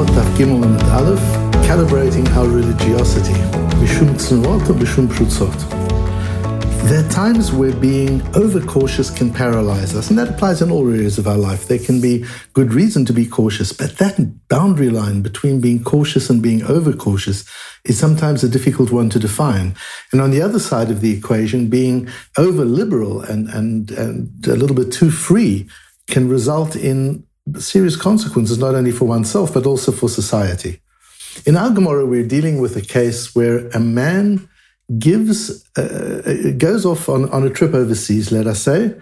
And Aleph, calibrating our religiosity. Tznuot or Prutzot. There are times where being overcautious can paralyze us, and that applies in all areas of our life. There can be good reason to be cautious, but that boundary line between being cautious and being overcautious is sometimes a difficult one to define. And on the other side of the equation, being over liberal and, and, and a little bit too free can result in serious consequences, not only for oneself, but also for society. In Al Gemara, we're dealing with a case where a man gives uh, uh, goes off on, on a trip overseas, let us say,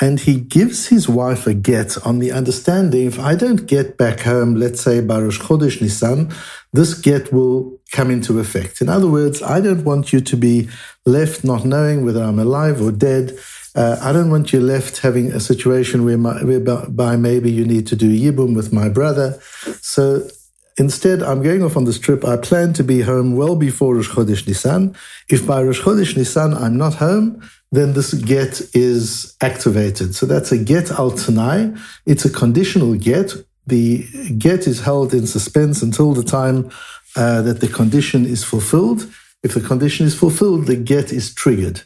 and he gives his wife a get on the understanding if I don't get back home, let's say by Chodesh Nisan, this get will come into effect. In other words, I don't want you to be left not knowing whether I'm alive or dead. Uh, I don't want you left having a situation where my, whereby maybe you need to do yibum with my brother. So Instead, I'm going off on this trip. I plan to be home well before Rosh Chodesh Nisan. If by Rosh Chodesh Nisan I'm not home, then this get is activated. So that's a get al tanai. It's a conditional get. The get is held in suspense until the time uh, that the condition is fulfilled. If the condition is fulfilled, the get is triggered,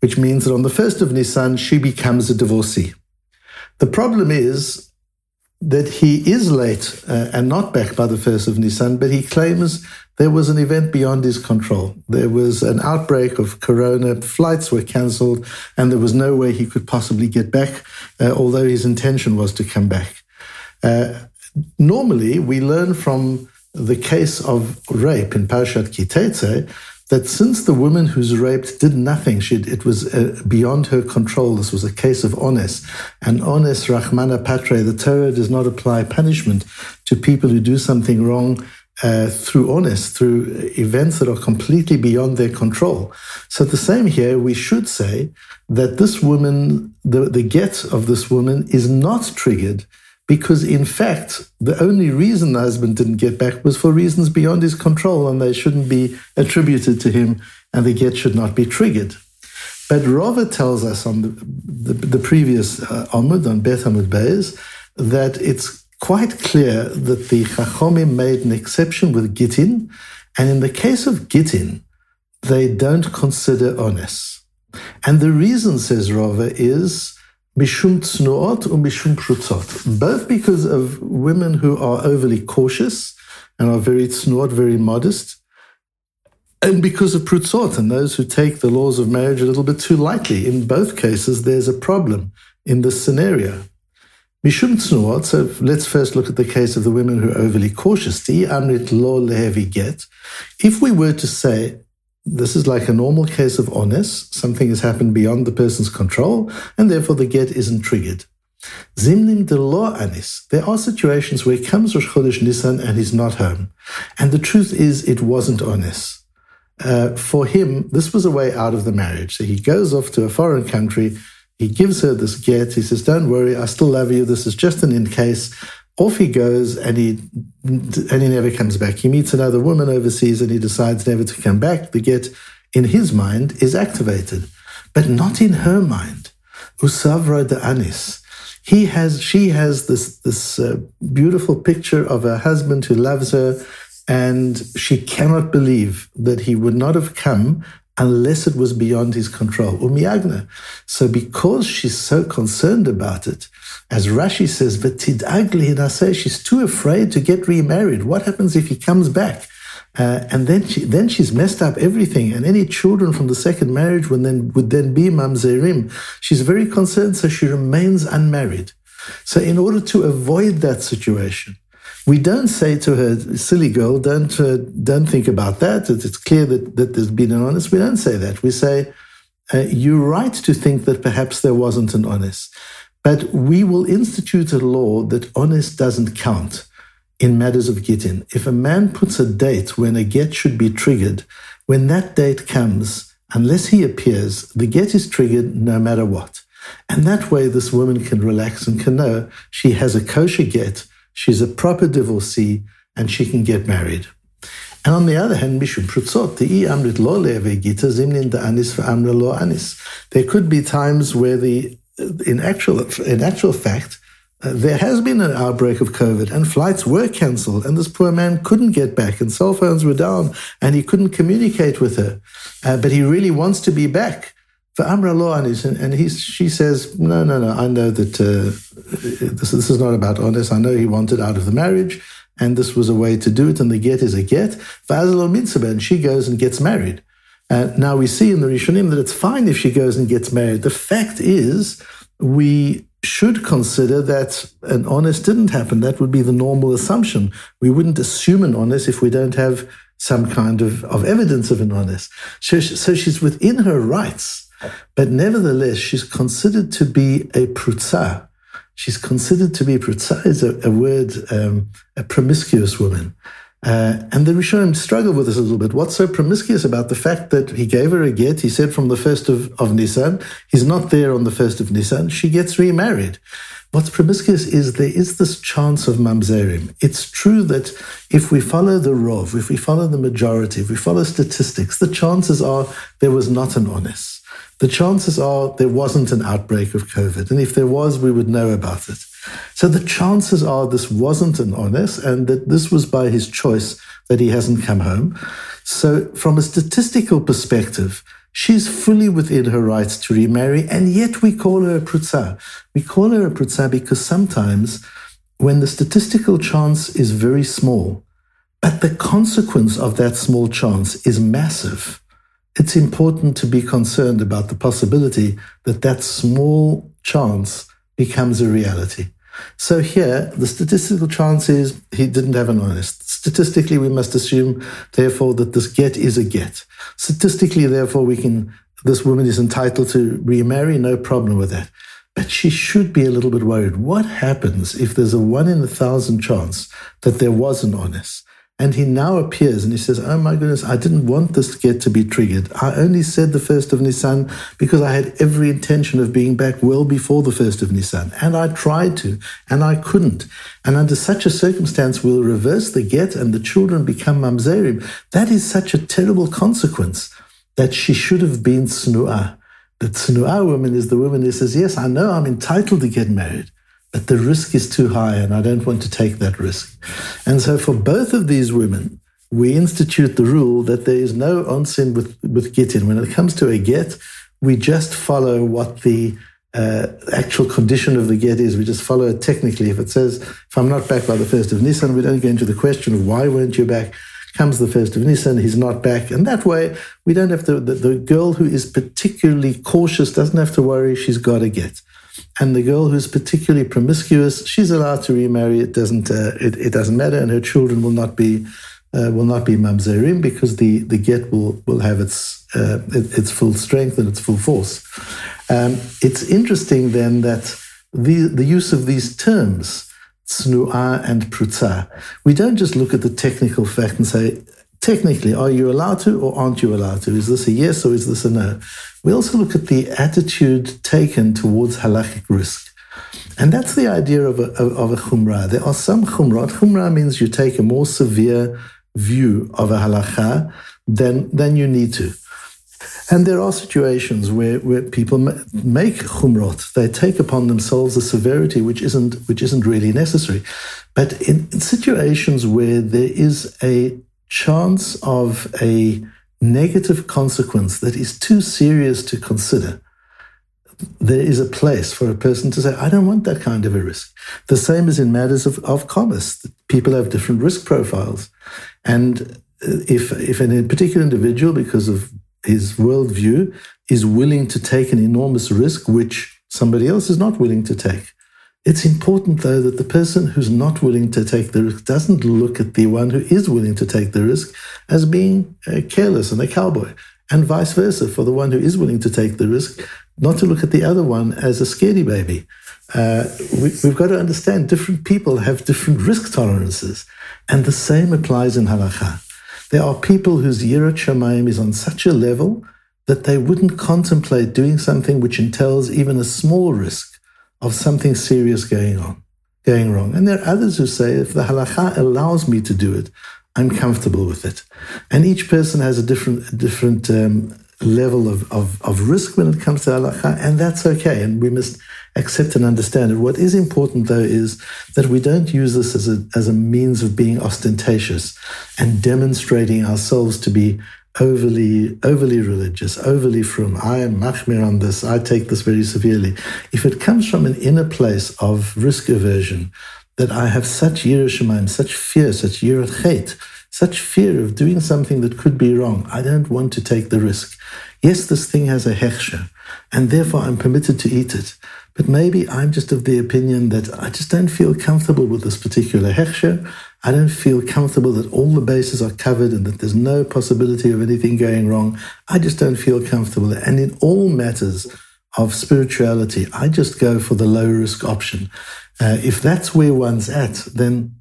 which means that on the first of Nisan, she becomes a divorcee. The problem is that he is late uh, and not back by the 1st of Nisan, but he claims there was an event beyond his control. There was an outbreak of corona, flights were cancelled, and there was no way he could possibly get back, uh, although his intention was to come back. Uh, normally, we learn from the case of rape in Parshat Ki Teitzei that since the woman who's raped did nothing, she, it was uh, beyond her control. This was a case of ones. And ones, Rahmana Patre, the Torah does not apply punishment to people who do something wrong uh, through ones, through events that are completely beyond their control. So the same here, we should say that this woman, the, the get of this woman is not triggered because in fact, the only reason the husband didn't get back was for reasons beyond his control and they shouldn't be attributed to him and the get should not be triggered. But Rava tells us on the, the, the previous uh, Amud, on Beth Amud Beis, that it's quite clear that the Chachomim made an exception with Gittin, and in the case of Gittin, they don't consider ones. And the reason, says Rava, is Prutzot. Both because of women who are overly cautious and are very tznuot, very modest, and because of prutzot and those who take the laws of marriage a little bit too lightly. In both cases, there's a problem in this scenario. Mishum tznuot, so let's first look at the case of the women who are overly cautious. Amrit. If we were to say this is like a normal case of ones. Something has happened beyond the person's control, and therefore the get isn't triggered. Zimnim de lo anis. There are situations where he comes Rosh Chodesh Nisan and he's not home. And the truth is, it wasn't ones. Uh, for him, this was a way out of the marriage. So he goes off to a foreign country. He gives her this get. He says, Don't worry, I still love you. This is just an in case. Off he goes and he and he never comes back. He meets another woman overseas and he decides never to come back. The get in his mind is activated, but not in her mind. Usavra de Anis. He has, she has this this uh, beautiful picture of her husband who loves her, and she cannot believe that he would not have come unless it was beyond his control. Umiyagna. So because she's so concerned about it, as Rashi says, naseh, she's too afraid to get remarried. What happens if he comes back? Uh, and then she, then she's messed up everything, and any children from the second marriage would then would then be mamzerim. She's very concerned, so she remains unmarried. So in order to avoid that situation, we don't say to her, "Silly girl, don't uh, don't think about that." It's clear that that there's been an ones. We don't say that. We say, uh, "You're right to think that perhaps there wasn't an ones, But we will institute a law that ones doesn't count in matters of gittin. If a man puts a date when a get should be triggered, when that date comes, unless he appears, the get is triggered no matter what. And that way, this woman can relax and can know she has a kosher get, she's a proper divorcee, and she can get married. And on the other hand, Mishum Prutzot, the amrit lo gita zimnin da anis amra lo anis. There could be times where the in actual in actual fact, uh, there has been an outbreak of COVID and flights were cancelled and this poor man couldn't get back and cell phones were down and he couldn't communicate with her. Uh, but he really wants to be back for amra lo. And, and he, she says, no, no, no, I know that uh, this, this is not about ones. I know he wanted out of the marriage and this was a way to do it and the get is a get. And she goes and gets married. Uh, now we see in the Rishonim that it's fine if she goes and gets married. The fact is, we should consider that an ones didn't happen. That would be the normal assumption. We wouldn't assume an ones if we don't have some kind of, of evidence of an ones. So, so she's within her rights, but nevertheless, she's considered to be a prutza. She's considered to be, prutza is a, a word, um, a promiscuous woman. Uh, and the Rishonim struggle with this a little bit. What's so promiscuous about the fact that he gave her a get? He said from the first of, of Nisan, he's not there on the first of Nisan. She gets remarried. What's promiscuous is there is this chance of mamzerim. It's true that if we follow the rov, if we follow the majority, if we follow statistics, the chances are there was not an ones. The chances are there wasn't an outbreak of COVID. And if there was, we would know about it. So the chances are this wasn't an ones and that this was by his choice that he hasn't come home. So from a statistical perspective, she's fully within her rights to remarry, and yet we call her a prutza. We call her a prutza because sometimes when the statistical chance is very small, but the consequence of that small chance is massive, it's important to be concerned about the possibility that that small chance becomes a reality. So here, the statistical chance is he didn't have an ones. Statistically, we must assume, therefore, that this get is a get. Statistically, therefore, we can, this woman is entitled to remarry, no problem with that. But she should be a little bit worried. What happens if there's a one in a thousand chance that there was an ones? And he now appears and he says, Oh my goodness, I didn't want this get to be triggered. I only said the first of Nisan because I had every intention of being back well before the first of Nisan. And I tried to, and I couldn't. And under such a circumstance, we'll reverse the get and the children become mamzerim. That is such a terrible consequence that she should have been snu'ah. The snu'ah woman is the woman who says, Yes, I know I'm entitled to get married but the risk is too high and I don't want to take that risk. And so for both of these women, we institute the rule that there is no onsin with, with gittin. When it comes to a get, we just follow what the uh, actual condition of the get is. We just follow it technically. If it says, if I'm not back by the first of Nissan, we don't go into the question of why weren't you back. Comes the first of Nissan, he's not back. And that way, we don't have to, the, the girl who is particularly cautious doesn't have to worry, she's got a get. And the girl who's particularly promiscuous, she's allowed to remarry. It doesn't. Uh, it, it, doesn't matter, and her children will not be uh, will not be mamzerim because the, the get will will have its uh, its full strength and its full force. Um, it's interesting then that the the use of these terms, tsnu'ah and prutza, we don't just look at the technical fact and say technically, are you allowed to or aren't you allowed to? Is this a yes or is this a no? We also look at the attitude taken towards halachic risk. And that's the idea of a, of a chumrah. There are some chumrah. Chumrah means you take a more severe view of a halacha than, than you need to. And there are situations where, where people make chumrot. They take upon themselves a severity which isn't, which isn't really necessary. But in, in situations where there is a chance of a negative consequence that is too serious to consider, there is a place for a person to say, I don't want that kind of a risk. The same as in matters of, of commerce. People have different risk profiles. And uh, if, if a particular individual, because of his worldview, is willing to take an enormous risk, which somebody else is not willing to take, it's important, though, that the person who's not willing to take the risk doesn't look at the one who is willing to take the risk as being uh, careless and a cowboy, and vice versa for the one who is willing to take the risk, not to look at the other one as a scaredy baby. Uh, we, have got to understand different people have different risk tolerances, and the same applies in halacha. There are people whose yirat shamayim is on such a level that they wouldn't contemplate doing something which entails even a small risk of something serious going on, going wrong. And there are others who say, if the halacha allows me to do it, I'm comfortable with it. And each person has a different, different um, level of, of, of risk when it comes to halacha, and that's okay. And we must accept and understand it. What is important, though, is that we don't use this as a, as a means of being ostentatious and demonstrating ourselves to be overly overly religious, overly from I am machmir on this, I take this very severely. If it comes from an inner place of risk aversion, that I have such yiras such fear, such yirat chait, such fear of doing something that could be wrong. I don't want to take the risk. Yes, this thing has a hechsher, and therefore I'm permitted to eat it. But maybe I'm just of the opinion that I just don't feel comfortable with this particular hechsher. I don't feel comfortable that all the bases are covered and that there's no possibility of anything going wrong. I just don't feel comfortable. And in all matters of spirituality, I just go for the low risk option. Uh, if that's where one's at, then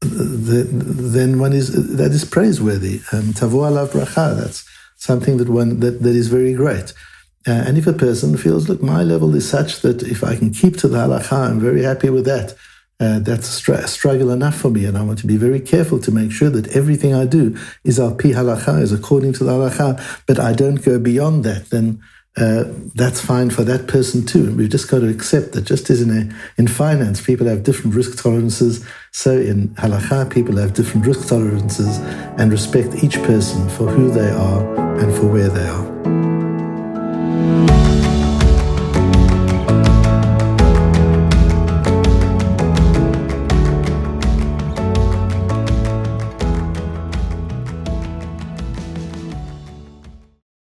the, then one is that is praiseworthy. Um, Tavo alav bracha. That's something that one that, that is very great. Uh, and if a person feels, look, my level is such that if I can keep to the halacha, I'm very happy with that. Uh, that's str- struggle enough for me, and I want to be very careful to make sure that everything I do is al pi halacha, is according to the halacha, but I don't go beyond that. Then uh, that's fine for that person too. We've just got to accept that just as in a, in finance, people have different risk tolerances, so in halacha, people have different risk tolerances and respect each person for who they are and for where they are.